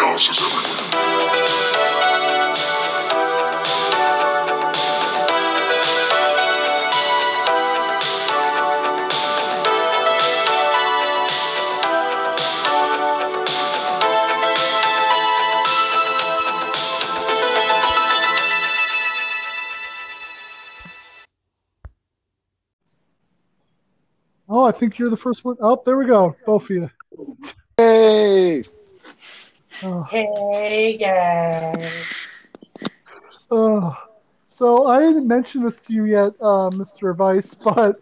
chaos is everywhere. Oh, I think you're the first one. Oh, there we go. Both of you. Hey! Oh, Hey guys. oh. So I didn't mention this to you yet, uh, Mr. Vice, but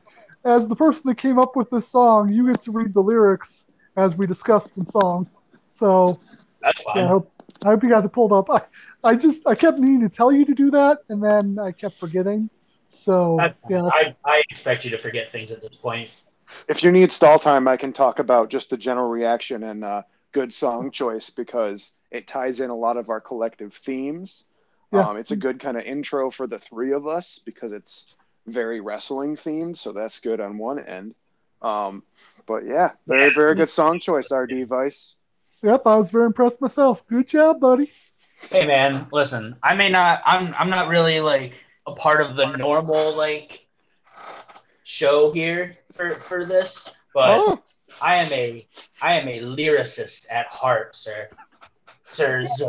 as the person that came up with this song, you get to read the lyrics as we discussed in song. So That's fine. yeah, I hope I hope you got it pulled up. I, I just I kept meaning to tell you to do that, and then I kept forgetting. So That's yeah, I, I expect you to forget things at this point. If you need stall time, I can talk about just the general reaction and uh, good song choice because it ties in a lot of our collective themes. Yeah. Um, it's a good kind of intro for the three of us because it's very wrestling themed, so that's good on one end. Um, but yeah, very very good song choice, RD Vice. yep, I was very impressed myself. Good job, buddy. Hey man, listen. I may not. I'm. I'm not really like a part of the normal like show here for for this, but Oh, I am a. I am a lyricist at heart, sir. Sirs.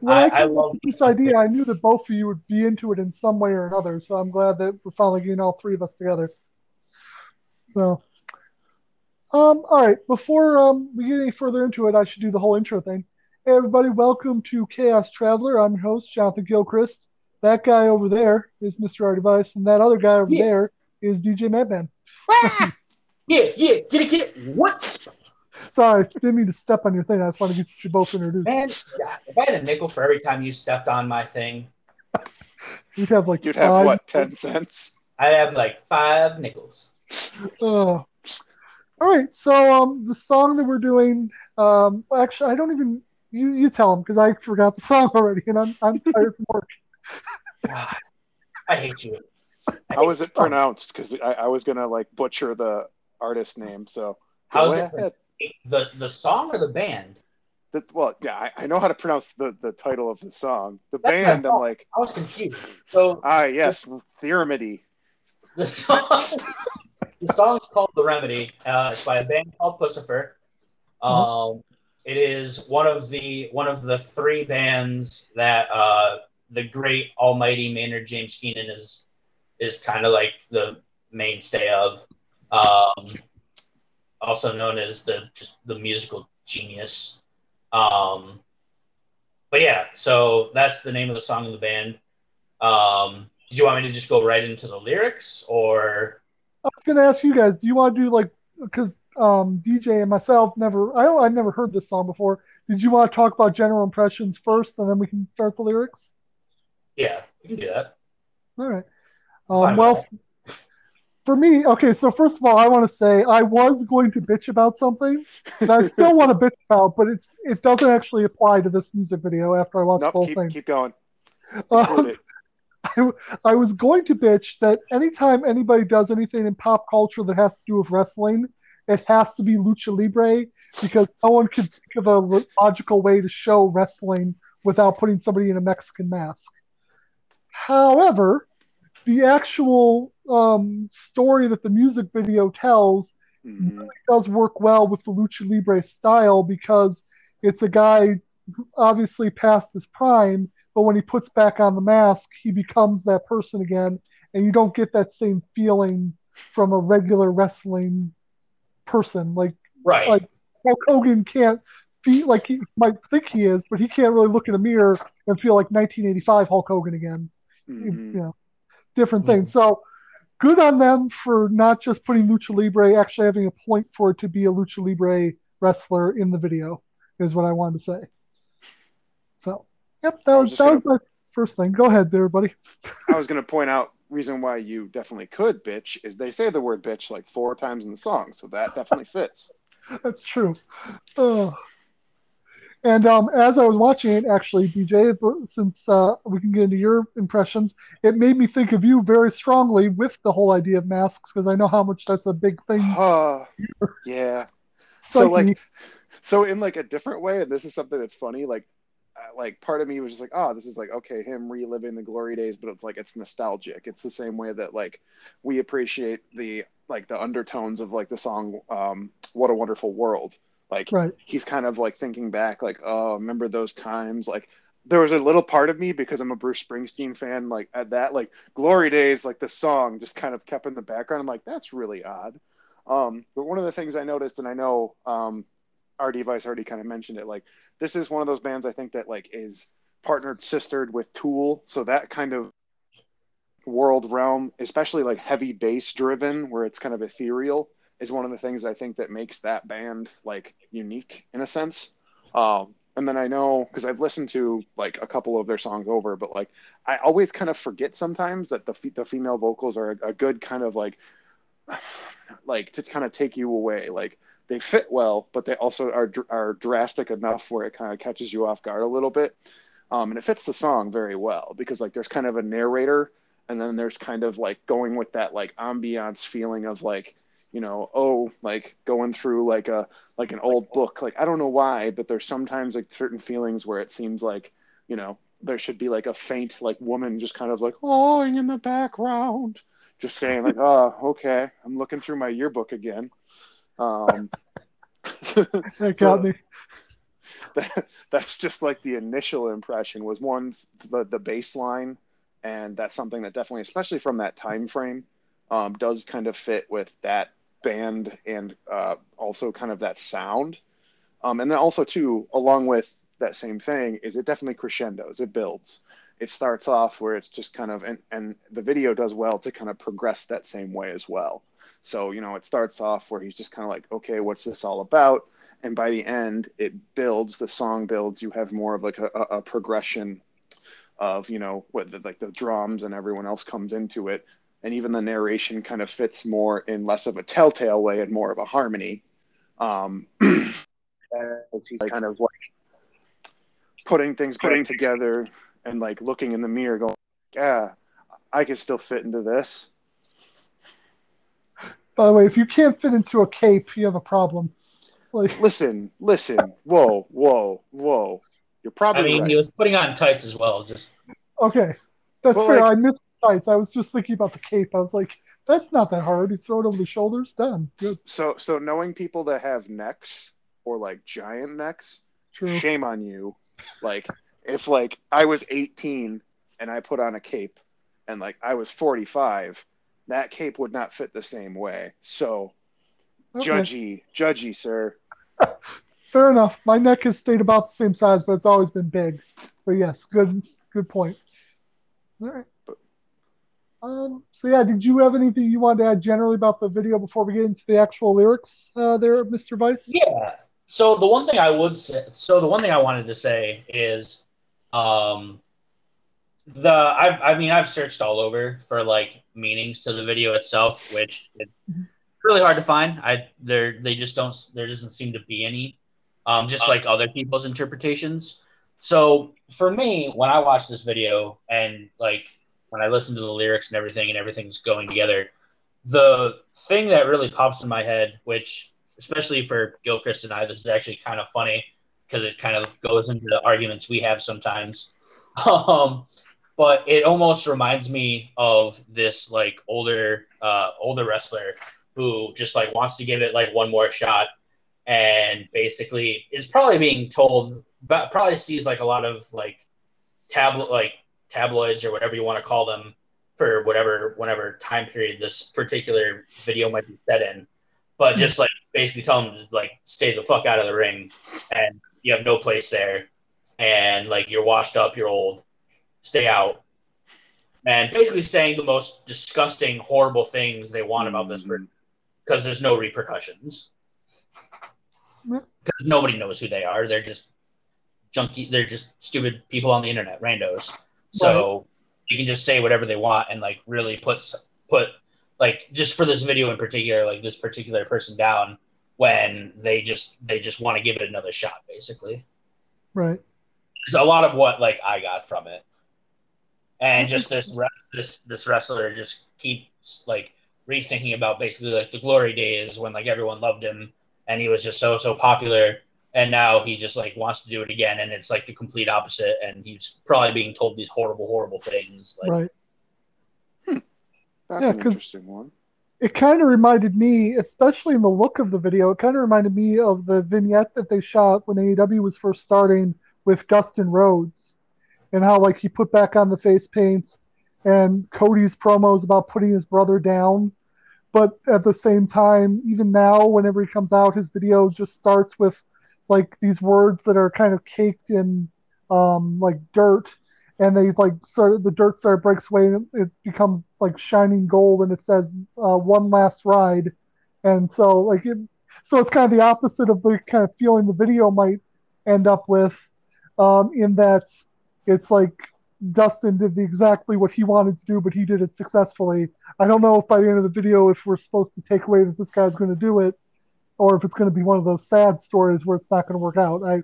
When I- I, I love this idea, I knew that both of you would be into it in some way or another. So I'm glad that we're finally getting all three of us together. So, um, all right. Before um, we get any further into it, I should do the whole intro thing. Hey, everybody, welcome to Chaos Traveler. I'm your host, Jonathan Gilchrist. That guy over there is Mr. RD Vice, and that other guy over Yeah. there is DJ Madman. Yeah, yeah. Get it, get it. What? Sorry, I didn't mean to step on your thing. I just want to get you both introduced. Man, if I had a nickel for every time you stepped on my thing, You'd have like you'd have five- what ten cents? I'd have like five nickels. Uh, all right, so um, the song that we're doing, um, actually, I don't even you you tell them because I forgot the song already, and I'm I'm tired from work. God, I hate you. How was it pronounced? Because I, I was gonna like butcher the artist name. So How's it- The the song or the band? The, well, yeah, I, I know how to pronounce the, the title of the song. The That's band, I'm like, I was confused. So ah, yes, the, Theoremedy. the song, the song's called "The Remedy." Uh, it's by a band called Puscifer. Um, it is one of the one of the three bands that uh, the great Almighty Maynard James Keenan is is kind of like the mainstay of. Um, also known as the just the musical genius. Um, but yeah, so that's the name of the song of the band. Um, did you want me to just go right into the lyrics, or I was gonna ask you guys, do you want to do like because um, DJ and myself never I don't I never heard this song before. Did you want to talk about general impressions first, and then we can start the lyrics? yeah, we can do that. All right. Um, well, for me, okay. So first of all, I want to say I was going to bitch about something that I still want to bitch about, but it's it doesn't actually apply to this music video after I watched Nope, the whole keep, thing. keep going. Um, I, I was going to bitch that anytime anybody does anything in pop culture that has to do with wrestling, it has to be lucha libre because no one could think of a logical way to show wrestling without putting somebody in a Mexican mask. However, the actual um, story that the music video tells Mhm. does work well with the lucha libre style because it's a guy obviously past his prime, but when he puts back on the mask, he becomes that person again, and you don't get that same feeling from a regular wrestling person. Like Right. Like- Hulk Hogan can't be like he might think he is, but he can't really look in a mirror and feel like 1985 Hulk Hogan again you Mhm. know, different things. So good on them for not just putting Lucha Libre, actually having a point for it to be a Lucha Libre wrestler in the video, is what I wanted to say. So, yep, that was was that was my first thing. Go ahead, there, buddy. I was going to point out reason why you definitely could bitch is they say the word bitch like four times in the song, so that definitely fits. That's true. Oh. And um, as I was watching it, actually, DJ, since uh, we can get into your impressions, it made me think of you very strongly with the whole idea of masks because I know how much that's a big thing. Uh, yeah. So like, so in like a different way, and this is something that's funny. Like, uh, like part of me was just like, oh, this is like okay, him reliving the glory days, but it's like it's nostalgic. It's the same way that like we appreciate the like the undertones of like the song um, "What a Wonderful World." Like Right. he's kind of like thinking back, like, oh, remember those times? Like there was a little part of me because I'm a Bruce Springsteen fan, like at that, like Glory Days, like the song just kind of kept in the background. I'm like, that's really odd. Um, but one of the things I noticed, and I know um, RD Vice already kind of mentioned it, like this is one of those bands I think that like is partnered sistered with Tool, so that kind of world realm, especially like heavy bass driven, where it's kind of ethereal, is one of the things I think that makes that band like unique in a sense. Um, and then I know because I've listened to like a couple of their songs over, but like I always kind of forget sometimes that the the female vocals are a, a good kind of like like to kind of take you away. Like they fit well, but they also are are drastic enough where it kind of catches you off guard a little bit. Um, and it fits the song very well because like there's kind of a narrator, and then there's kind of like going with that like ambiance feeling of like you know oh like going through like a like an old book. Like I don't know why, but there's sometimes like certain feelings where it seems like you know there should be like a faint like woman just kind of like oh in the background just saying like oh okay i'm looking through my yearbook again um That So- got me. that, that's just like the initial impression was one the the baseline and that's something that definitely especially from that time frame um, does kind of fit with that band and uh, also kind of that sound. Um, and then also too along with that same thing is it definitely crescendos it builds. It starts off where it's just kind of and, and the video does well to kind of progress that same way as well. So you know it starts off where he's just kind of like okay what's this all about? And by the end it builds the song builds. You have more of like a, a, progression of you know what the, like the drums and everyone else comes into it and even the narration kind of fits more in less of a telltale way and more of a harmony um as he's kind of like putting things putting together and like looking in the mirror going yeah i can still fit into this By the way, if you can't fit into a cape, you have a problem. Like, listen listen whoa whoa whoa you're probably I mean, right. he was putting on tights as well. Just okay, that's Well, fair. like- I missed the tights. I was just thinking about the cape. I was like, that's not that hard. You throw it over the shoulders, done. Good. so so knowing people that have necks or like giant necks True. shame on you like if like i was 18 and i put on a cape and like i was 45 that cape would not fit the same way so Okay. judgy judgy sir Fair enough. My neck has stayed about the same size, but it's always been big. But yes, good good point. All right. Um, so yeah, did you have anything you wanted to add generally about the video before we get into the actual lyrics uh, there, Mr. Vice? yeah. So the one thing I would say, so the one thing I wanted to say is, um, the I've I mean I've searched all over for like meanings to the video itself, which it's really hard to find. I there they just don't there doesn't seem to be any, um, just like other people's interpretations. So for me, when I watch this video and like when I listen to the lyrics and everything and everything's going together, the thing that really pops in my head, which especially for Gilchrist and I, this is actually kind of funny because it kind of goes into the arguments we have sometimes. Um, but it almost reminds me of this like older uh, older wrestler who just like wants to give it like one more shot and basically is probably being told but probably sees like a lot of like tablet like tabloids or whatever you want to call them for whatever whatever time period this particular video might be set in. But hmm. just like basically tell them to like stay the fuck out of the ring and you have no place there. And like you're washed up you're old. Stay out. And basically saying the most disgusting horrible things they want about this person. Because there's no repercussions. Because nobody knows who they are. They're just junky they're just stupid people on the internet randos so you can just say whatever they want and like really put put like just for this video in particular like this particular person down when they just they just want to give it another shot basically. Right. so a lot of what like I got from it, and just this this this wrestler just keeps like rethinking about basically like the glory days when like everyone loved him and he was just so so popular, and now he just like wants to do it again, and it's like the complete opposite, and he's probably being told these horrible, horrible things. Like, right. Hmm. That's Yeah, an 'cause- interesting one. It kind of reminded me, especially in the look of the video, it kind of reminded me of the vignette that they shot when AEW was first starting with Dustin Rhodes, and how like he put back on the face paint, and Cody's promos about putting his brother down. But at the same time, even now, whenever he comes out, his video just starts with like these words that are kind of caked in um, like dirt, and they like of the dirt of breaks away and it becomes like shining gold, and it says uh, "one last ride," and so like it, so it's kind of the opposite of the kind of feeling the video might end up with, um, in that it's like Dustin did the, exactly what he wanted to do, but he did it successfully. I don't know if by the end of the video, if we're supposed to take away that this guy's going to do it, or if it's going to be one of those sad stories where it's not going to work out. I,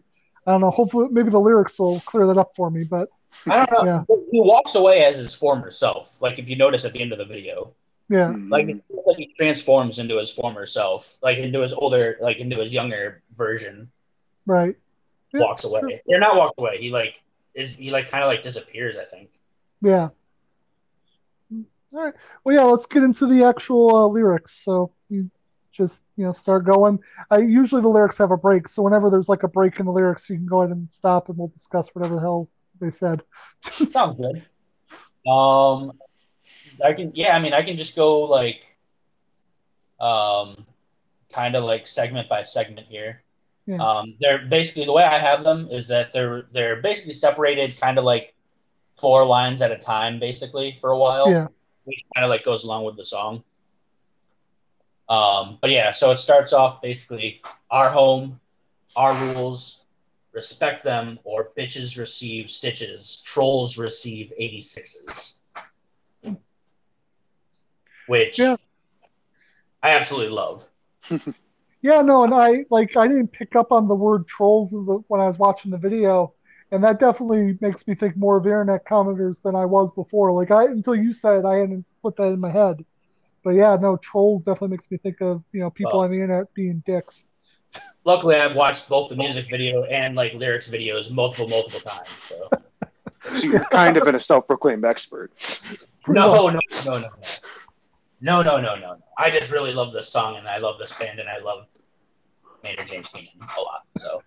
I don't know. Hopefully, maybe the lyrics will clear that up for me. But I don't know. Yeah. He walks away as his former self. Like if you notice at the end of the video, yeah, like, Mhm. like he transforms into his former self, like into his older, like into his younger version. right. Yeah, walks away. sure. Or not walks away. He like is he like kind of like disappears. I think. Yeah. All right. Well, yeah. Let's get into the actual uh, lyrics. So you just you know start going. I usually the lyrics have a break, so whenever there's like a break in the lyrics, you can go ahead and stop, and we'll discuss whatever the hell they said. Sounds good. Um, I can yeah. I mean, I can just go like, um, kind of like segment by segment here. Yeah. Um, they're basically the way I have them is that they're they're basically separated kind of like four lines at a time, basically for a while. Yeah. which kind of like goes along with the song. Um, but yeah, so it starts off basically our home, our rules, respect them, or bitches receive stitches, trolls receive 86s. Which Yeah. I absolutely love. Yeah, no, and I like I didn't pick up on the word trolls in the, when I was watching the video, and that definitely makes me think more of internet commenters than I was before. Like I until you said I hadn't put that in my head. But yeah, no, trolls definitely makes me think of you know people Well- on the internet being dicks. Luckily, I've watched both the music video and like lyrics videos multiple, multiple times. So So you're kind of in a self-proclaimed expert. no, no, no, no, no, no, no, no, no. I just really love this song, and I love this band, and I love Maynard James Keenan a lot. So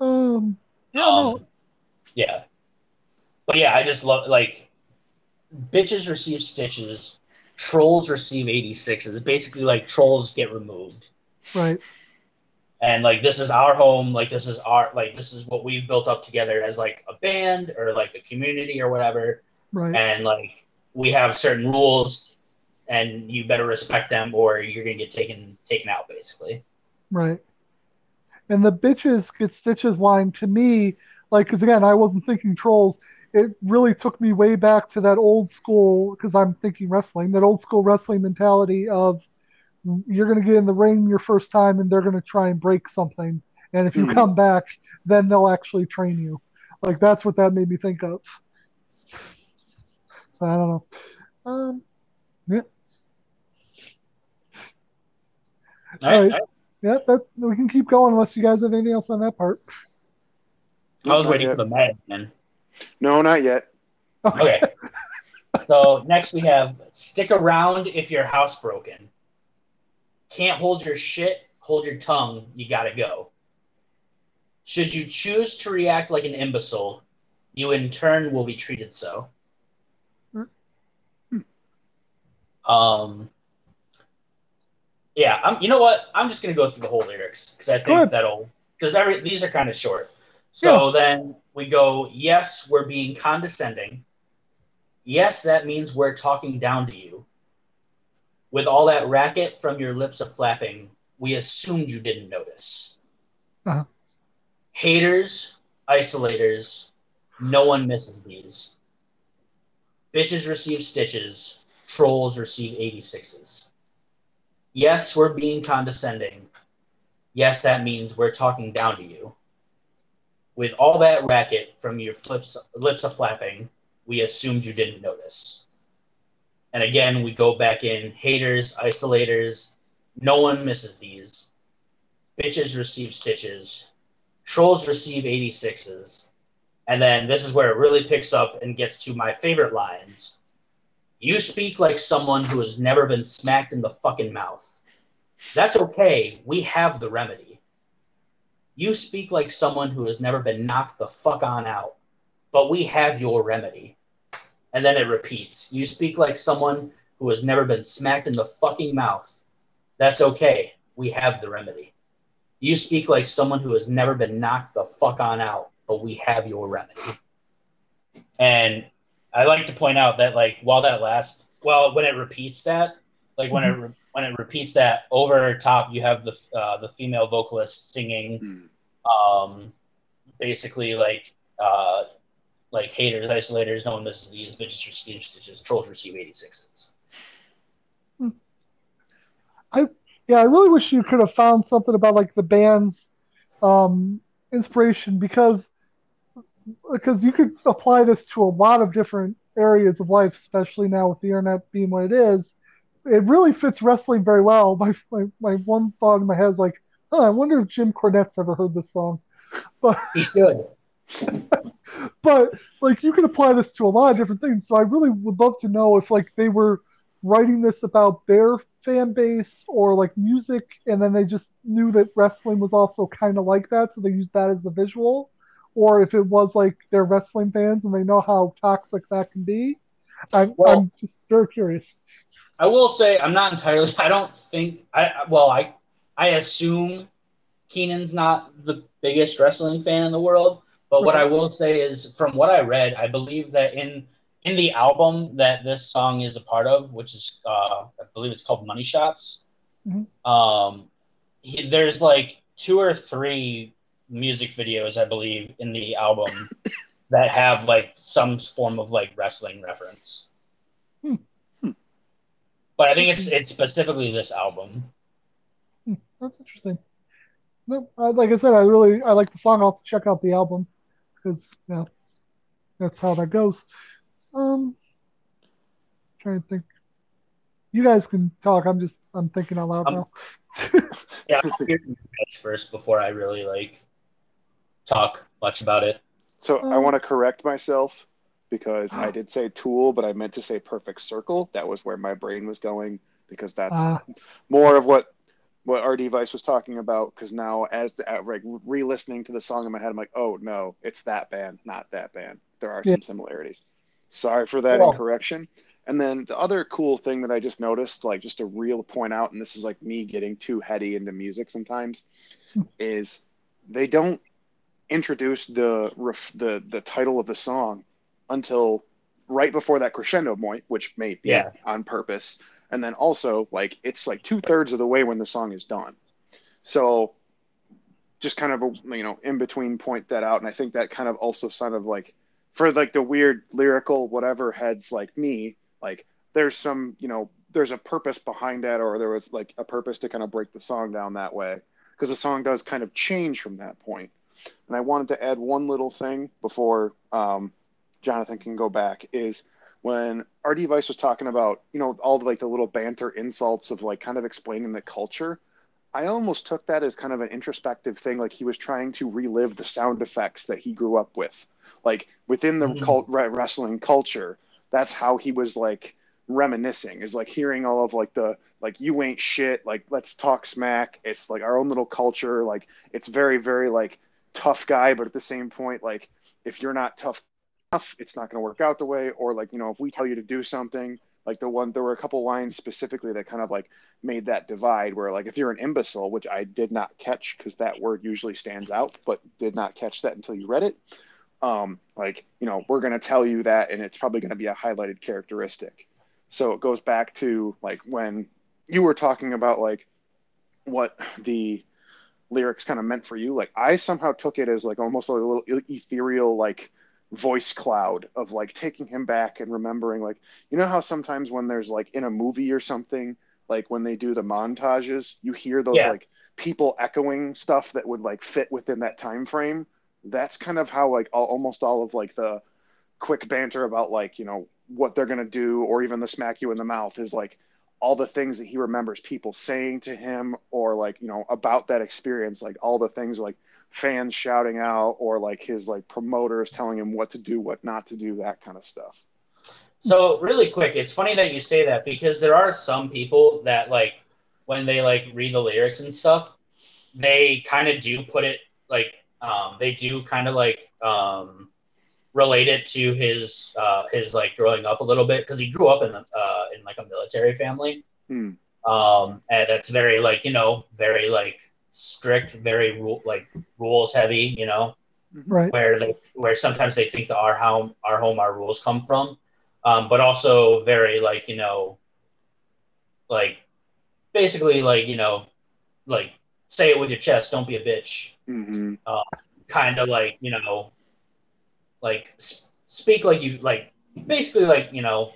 Um, no, Um, yeah. But yeah, I just love like bitches receive stitches, trolls receive 86s. Basically like trolls get removed. right, And like this is our home, like this is our like this is what we've built up together as like a band or like a community or whatever. right, And like we have certain rules and you better respect them or you're gonna get taken taken out basically. right. And the bitches get stitches line to me, like, because again, I wasn't thinking trolls. It really took me way back to that old school, because I'm thinking wrestling, that old school wrestling mentality of you're going to get in the ring your first time and they're going to try and break something. And if you Mhm. come back, then they'll actually train you. Like, that's what that made me think of. So I don't know. Um, yeah. All right. right. Yeah, that we can keep going unless you guys have anything else on that part. I was waiting for the Mad Man. No, not yet. Okay. so next we have stick around if your house broken. Can't hold your shit, hold your tongue, you gotta go. Should you choose to react like an imbecile, you in turn will be treated so. Um Yeah, I'm, you know what? I'm just gonna go through the whole lyrics because I think that'll because every these are kind of short. So then we go, yes, we're being condescending. Yes, that means we're talking down to you. With all that racket from your lips of flapping, we assumed you didn't notice. Uh-huh. Haters, isolators, no one misses these. Bitches receive stitches, trolls receive 86s. Yes, we're being condescending. Yes, that means we're talking down to you. With all that racket from your flips, lips a flapping, we assumed you didn't notice. And again, we go back in haters, isolators, no one misses these. bitches receive stitches, trolls receive 86s, and then this is where it really picks up and gets to my favorite lines. You speak like someone who has never been smacked in the fucking mouth. That's okay. We have the remedy. You speak like someone who has never been knocked the fuck on out, but we have your remedy. And then it repeats. You speak like someone who has never been smacked in the fucking mouth. That's okay. We have the remedy. You speak like someone who has never been knocked the fuck on out, but we have your remedy. And I like to point out that like while that last well when it repeats that like when it re- when it repeats that over top you have the uh, the female vocalist singing um basically like uh like haters isolators no one misses these bitches receive stitches trolls receive 86s I Yeah, I really wish you could have found something about like the band's um, inspiration because because you could apply this to a lot of different areas of life, especially now with the internet being what it is. It really fits wrestling very well. My my, my one thought in my head is like, huh, I wonder if Jim Cornette's ever heard this song. But he should but like you can apply this to a lot of different things. So I really would love to know if like they were writing this about their fan base or like music, and then they just knew that wrestling was also kind of like that, so they used that as the visual, or if it was like they're wrestling fans and they know how toxic that can be. I'm, Well- I'm just very curious. I will say I'm not entirely. I don't think I. Well, I I assume Keenan's not the biggest wrestling fan in the world. But what I will say is, from what I read, I believe that in in the album that this song is a part of, which is uh, I believe it's called Money Shots. Mhm. Um, he, there's like two or three music videos, I believe, in the album that have like some form of like wrestling reference. Hmm. Hmm. But I think it's it's specifically this album. That's interesting. No, I, like I said, I really I like the song. I'll have to check out the album because yeah, that's how that goes. Um, trying to think. You guys can talk. I'm just I'm thinking out loud Um, now. Yeah, I'll hear first before I really like talk much about it. So I Um, want to correct myself because Ah. I did say tool, but I meant to say perfect circle. That was where my brain was going because that's Ah. more of what what RD Vice was talking about. Because now, as the, uh, like re-listening to the song in my head, I'm like, oh no, it's that band, not that band. There are Yeah. some similarities. Sorry for that Cool. incorrection. And then the other cool thing that I just noticed, like just a real point out, and this is like me getting too heady into music sometimes, is they don't introduce the ref- the the title of the song until right before that crescendo point, which may be Yeah. on purpose, and then also like it's like two thirds of the way when the song is done. So just kind of a you know in between point that out, and I think that kind of also kind of like for like the weird lyrical whatever heads like me, like there's some you know there's a purpose behind that, or there was like a purpose to kind of break the song down that way because the song does kind of change from that point. And I wanted to add one little thing before um, Jonathan can go back is when RD Vice was talking about, you know, all the like the little banter insults of like kind of explaining the culture. I almost took that as kind of an introspective thing, like he was trying to relive the sound effects that he grew up with, like within the Mhm. cult re- wrestling culture. That's how he was like reminiscing, is like hearing all of like the like you ain't shit, like let's talk smack. It's like our own little culture, like it's very very like tough guy, but at the same point, like if you're not tough enough, it's not going to work out the way. Or like you know, if we tell you to do something, like the one there were a couple lines specifically that kind of like made that divide where like if you're an imbecile, which I did not catch because that word usually stands out, but did not catch that until you read it. Um, like you know, we're going to tell you that, and it's probably going to be a highlighted characteristic. So it goes back to like when you were talking about like what the lyrics kind of meant for you like i somehow took it as like almost like a little ethereal like voice cloud of like taking him back and remembering like you know how sometimes when there's like in a movie or something like when they do the montages you hear those Yeah. like people echoing stuff that would like fit within that time frame that's kind of how like all, almost all of like the quick banter about like you know what they're going to do or even the smack you in the mouth is like all the things that he remembers people saying to him or like you know about that experience like all the things like fans shouting out or like his like promoters telling him what to do what not to do that kind of stuff. So really quick, it's funny that you say that because there are some people that like when they like read the lyrics and stuff, they kind of do put it like um, they do kind of like um, relate it to his uh, his like growing up a little bit because he grew up in uh, in like a military family, Hmm. um, and that's very like you know very like strict, very rule like rules heavy, you know? Right. where they where sometimes they think that our home our home our rules come from. Um, but also very like you know like basically like you know like say it with your chest don't be a bitch. Hmm kind of like you know like speak like you like basically like you know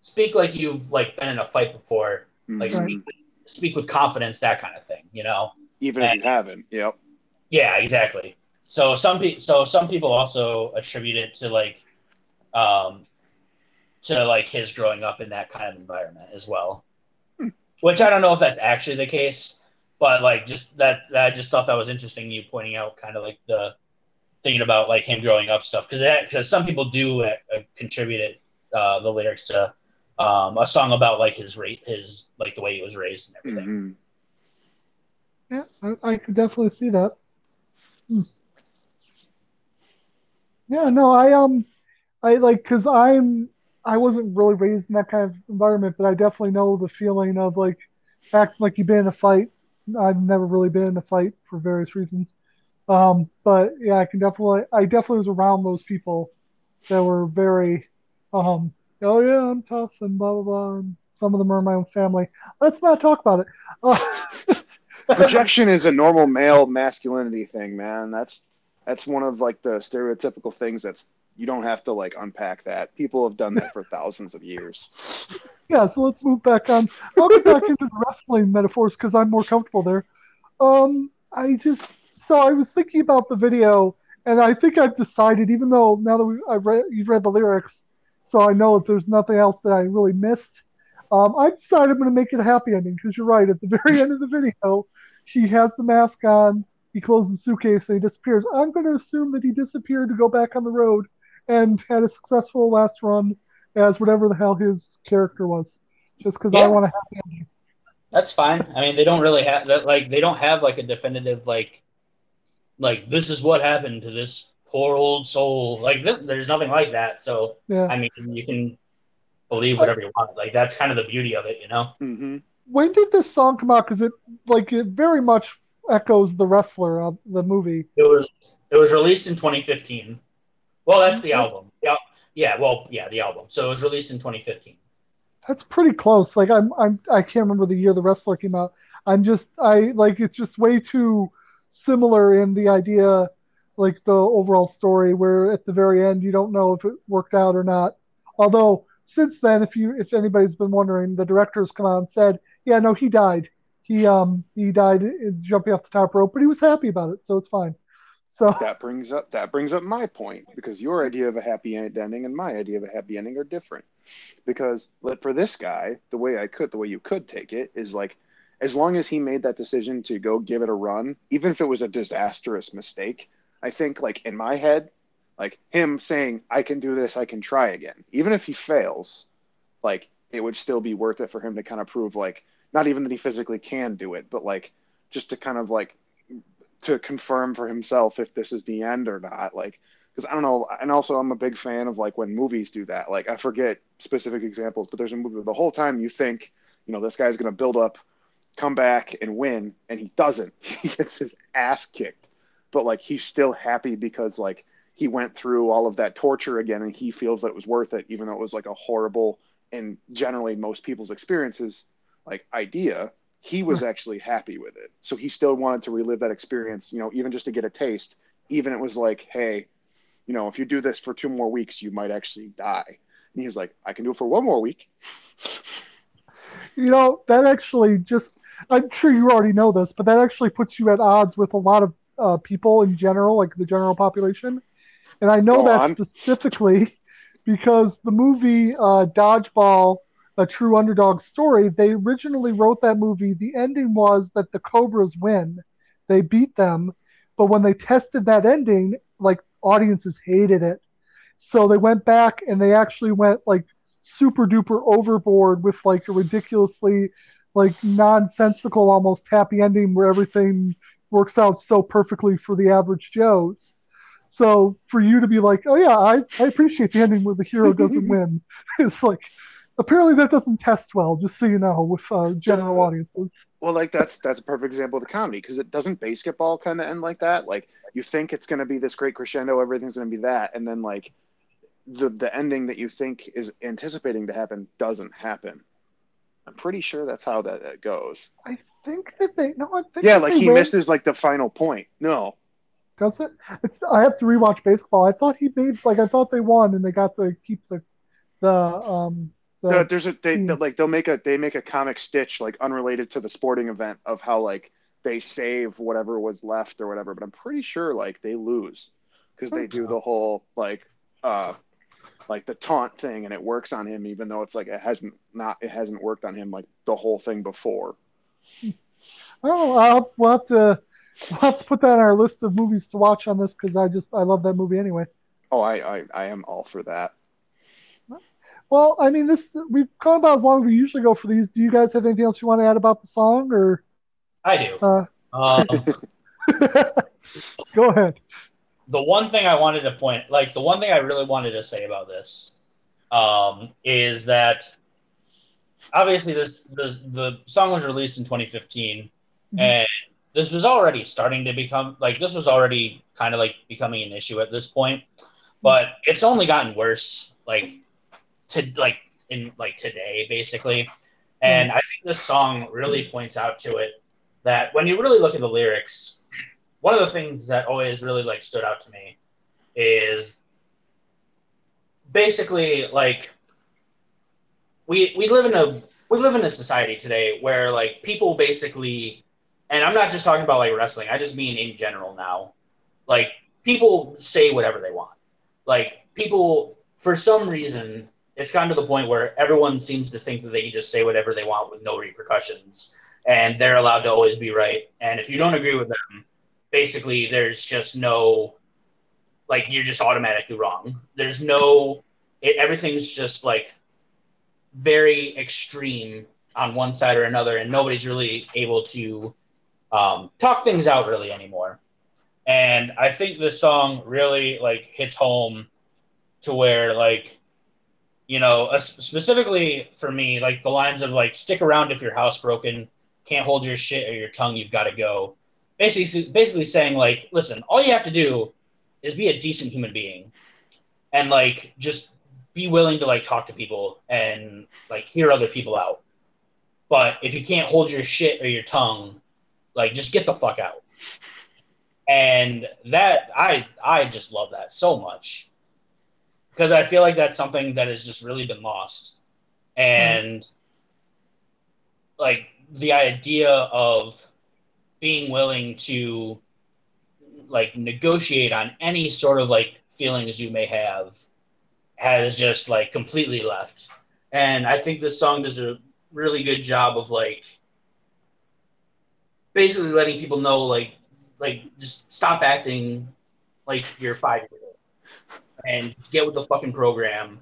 speak like you've like been in a fight before like Mhm. speak, speak with confidence that kind of thing you know even if you haven't yep Yeah, exactly. So some people, so some people also attribute it to like, um, to like his growing up in that kind of environment as well. Which I don't know if that's actually the case, but like just that, that I just thought that was interesting. You pointing out kind of like the thinking about like him growing up stuff because because some people do uh, uh, contribute it uh, the lyrics to um, a song about like his rate his like the way he was raised and everything. Mhm. Yeah, I, I could definitely see that. Hmm. Yeah, no, I um, I like because I'm I wasn't really raised in that kind of environment, but I definitely know the feeling of like acting like you've been in a fight. I've never really been in a fight for various reasons. Um, but yeah, I can definitely I definitely was around those people that were very um oh yeah, I'm tough and blah blah blah. And some of them are my own family. Let's not talk about it. Uh, Rejection is a normal male masculinity thing, man. That's that's one of like the stereotypical things that's you don't have to like unpack that. People have done that for thousands of years. yeah, so let's move back on. I'll get back into the wrestling metaphors because I'm more comfortable there. Um, I just so I was thinking about the video, and I think I've decided, even though now that we, I've read, you've read the lyrics, so I know that there's nothing else that I really missed. Um, I decided I'm going to make it a happy ending because you're right. At the very end of the video, he has the mask on. He closes the suitcase and he disappears. I'm going to assume that he disappeared to go back on the road and had a successful last run as whatever the hell his character was. Just because I want a happy ending. That's fine. I mean, they don't really have that. Like, they don't have like a definitive like, like this is what happened to this poor old soul. Like, th- there's nothing like that. So, Yeah. I mean, you can believe whatever you want. Like, that's kind of the beauty of it, you know. hmm When did this song come out? Because it like it very much echoes the wrestler of the movie. It was it was released in 2015. Well, that's the album. Yeah, yeah. Well, yeah, the album. So it was released in 2015. That's pretty close. Like I'm I'm I can't remember the year the wrestler came out. I'm just I like it's just way too similar in the idea, like the overall story, where at the very end you don't know if it worked out or not. Although since then, if you if anybody's been wondering, the director's come out and said, yeah, no, he died. He um he died jumping off the top rope, but he was happy about it, so it's fine. So That brings up that brings up my point because your idea of a happy ending and my idea of a happy ending are different. Because for this guy, the way I could, the way you could take it is like, as long as he made that decision to go give it a run, even if it was a disastrous mistake, I think like in my head, like him saying, "I can do this, I can try again," even if he fails, like it would still be worth it for him to kind of prove like not even that he physically can do it, but like just to kind of like to confirm for himself if this is the end or not. Like, because I don't know. And also, I'm a big fan of like when movies do that. Like, I forget specific examples, but there's a movie the whole time you think, you know, this guy's going to build up, come back and win, and he doesn't. He gets his ass kicked, but like he's still happy because like he went through all of that torture again, and he feels that it was worth it, even though it was like a horrible and generally most people's experiences like idea he was actually happy with it. So he still wanted to relive that experience, you know, even just to get a taste. Even it was like, hey, you know, if you do this for two more weeks, you might actually die. And he's like, I can do it for one more week. you know that actually just i'm sure you already know this but that actually puts you at odds with a lot of uh, people in general like the general population and i know Go that on. specifically because the movie uh, dodgeball a true underdog story. They originally wrote that movie. The ending was that the Cobras win, they beat them, but when they tested that ending, like audiences hated it. So they went back and they actually went like super duper overboard with like a ridiculously like nonsensical almost happy ending where everything works out so perfectly for the average joes so for you to be like oh yeah i, I appreciate the ending where the hero doesn't win it's like apparently that doesn't test well just so you know with uh, general audiences Well, like that's that's a perfect example of the comedy because it doesn't basketball kind of end like that. Like you think it's going to be this great crescendo, everything's going to be that, and then like the the ending that you think is anticipating to happen doesn't happen. I'm pretty sure that's how that, that goes. i think that they no i think Yeah, like he misses like the final point. No, Does it? It's. I have to rewatch baseball. I thought he made like I thought they won and they got to keep the the um the, There- there's a they Hmm. like they'll make a they make a comic stitch like unrelated to the sporting event of how like they save whatever was left or whatever. But I'm pretty sure like they lose because they do the whole like uh like the taunt thing and it works on him even though it's like it hasn't not it hasn't worked on him like the whole thing before. Oh, I'll, we'll have to we'll have to put that on our list of movies to watch on this because I just I love that movie anyway. Oh, I, I I am all for that. Well, I mean, this we've gone about as long as we usually go for these. Do you guys have anything else you want to add about the song, or I do. uh, Um, go ahead? The one thing I wanted to point, like the one thing I really wanted to say about this, um, is that obviously this the the song was released in 2015, Mhm. and this was already starting to become like this was already kind of like becoming an issue at this point, but it's only gotten worse like to like in like today basically, and I think this song really points out to it that when you really look at the lyrics one of the things that always really like stood out to me is basically like we we live in a we live in a society today where like people basically and I'm not just talking about like wrestling, I just mean in general now. Like people say whatever they want. Like people for some reason it's gotten to the point where everyone seems to think that they can just say whatever they want with no repercussions and they're allowed to always be right. And if you don't agree with them, basically there's just no like you're just automatically wrong. There's no it, everything's just like very extreme on one side or another and nobody's really able to um, talk things out really anymore. And i think this song really like hits home to where like you know uh, specifically for me like the lines of like stick around if your house broken can't hold your shit or your tongue you've got to go basically basically saying like listen all you have to do is be a decent human being and like just be willing to like talk to people and like hear other people out. But if you can't hold your shit or your tongue like just get the fuck out. And that i i just love that so much. Because i feel like that's something that has just really been lost. And like the idea of being willing to like negotiate on any sort of like feelings you may have has just like completely left and i think this song does a really good job of like basically letting people know like like just stop acting like you're five years old and get with the fucking program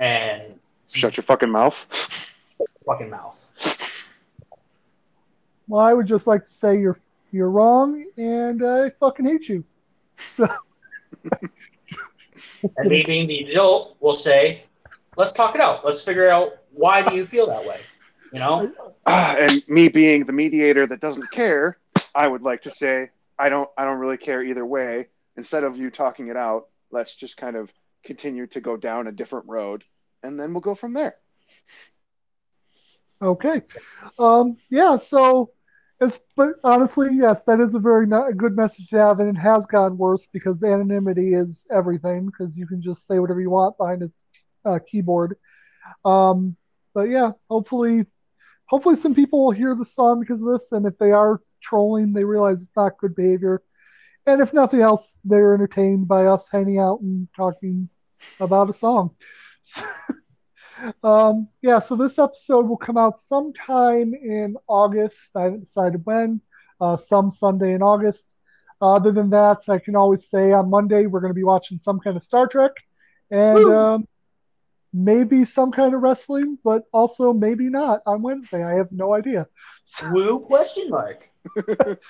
and Shut your fucking mouth. fucking mouth Well, I would just like to say you're you're wrong, and I fucking hate you. So and me being the adult will say let's talk it out let's figure out why do you feel that way you know Ah, and me being the mediator that doesn't care, I would like to say I don't I don't really care either way. Instead of you talking it out, let's just kind of continue to go down a different road and then we'll go from there. Okay. Um, yeah, so it's but honestly, yes, that is a very not, a good message to have, and it has gotten worse because anonymity is everything because you can just say whatever you want behind a keyboard. Um, but yeah, hopefully, hopefully some people will hear the song because of this, and if they are trolling, they realize it's not good behavior. And if nothing else, they're entertained by us hanging out and talking about a song. Um, yeah, so this episode will come out sometime in August. I haven't decided when. Uh, some Sunday in August. Other than that, I can always say on Monday we're going to be watching some kind of Star Trek, and um, maybe some kind of wrestling, but also maybe not on Wednesday. I have no idea. Woo? Question mark.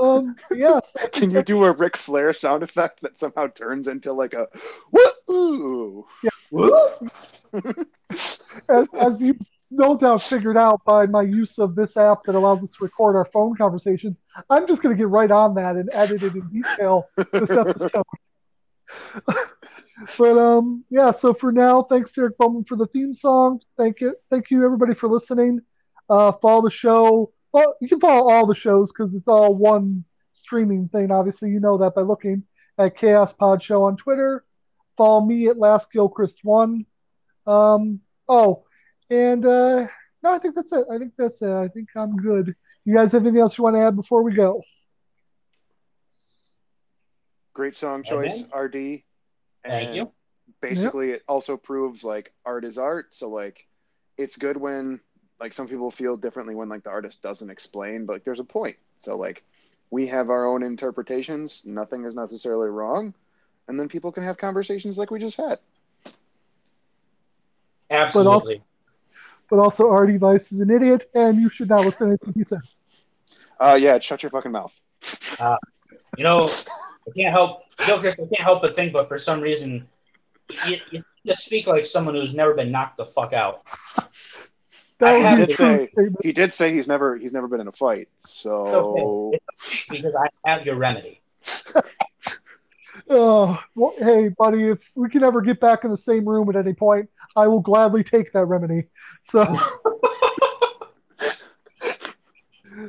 Um, yes, I Can you do a Ric Flair sound effect that somehow turns into like a woo? Woo? as, as you no doubt figured out by my use of this app that allows us to record our phone conversations, I'm just going to get right on that and edit it in detail this episode. but um, yeah. So for now, thanks to Eric Bowman for the theme song. Thank you, thank you everybody for listening. Uh, follow the show. Well, you can follow all the shows because it's all one streaming thing. Obviously, you know that by looking at Chaos Pod Show on Twitter. Follow me at Last Gilchrist One. Um, oh, and uh, no, I think that's it. I think that's it. I think I'm good. You guys have anything else you want to add before we go? Great song Okay. choice, RD. Thank you. Basically, it also proves like art is art. So like, it's good when like some people feel differently when like the artist doesn't explain, but like, there's a point. So like, we have our own interpretations. Nothing is necessarily wrong, and then people can have conversations like we just had. Absolutely. But also, RD Vice is an idiot, and you should not listen to anything he says. Uh, yeah, shut your fucking mouth. Uh, You know, I can't help, Gilchrist, I can't help but think, but for some reason, you, you just speak like someone who's never been knocked the fuck out. That I would have be a to true say- statement. He did say he's never he's never been in a fight. So It's okay. It's okay because I have your remedy. Oh, well, hey, buddy, if we can ever get back in the same room at any point, I will gladly take that remedy. So,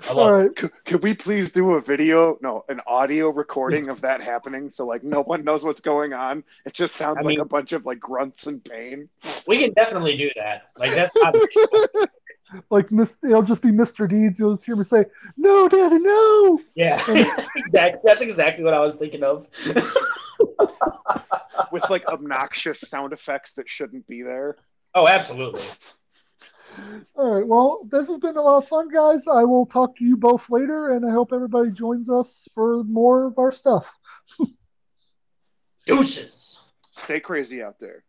I love all it. right. could, could we please do a video no an audio recording of that happening so like no one knows what's going on it just sounds I like mean- a bunch of like grunts and pain We can definitely do that. Like that's not Like, mis- it'll just be Mr. Deeds. You'll just hear me say, No, Daddy, no. yeah. exactly. That's exactly what I was thinking of. with like obnoxious sound effects that shouldn't be there oh, absolutely. All right. Well, this has been a lot of fun, guys. I will talk to you both later, and I hope everybody joins us for more of our stuff. Deuces. stay crazy out there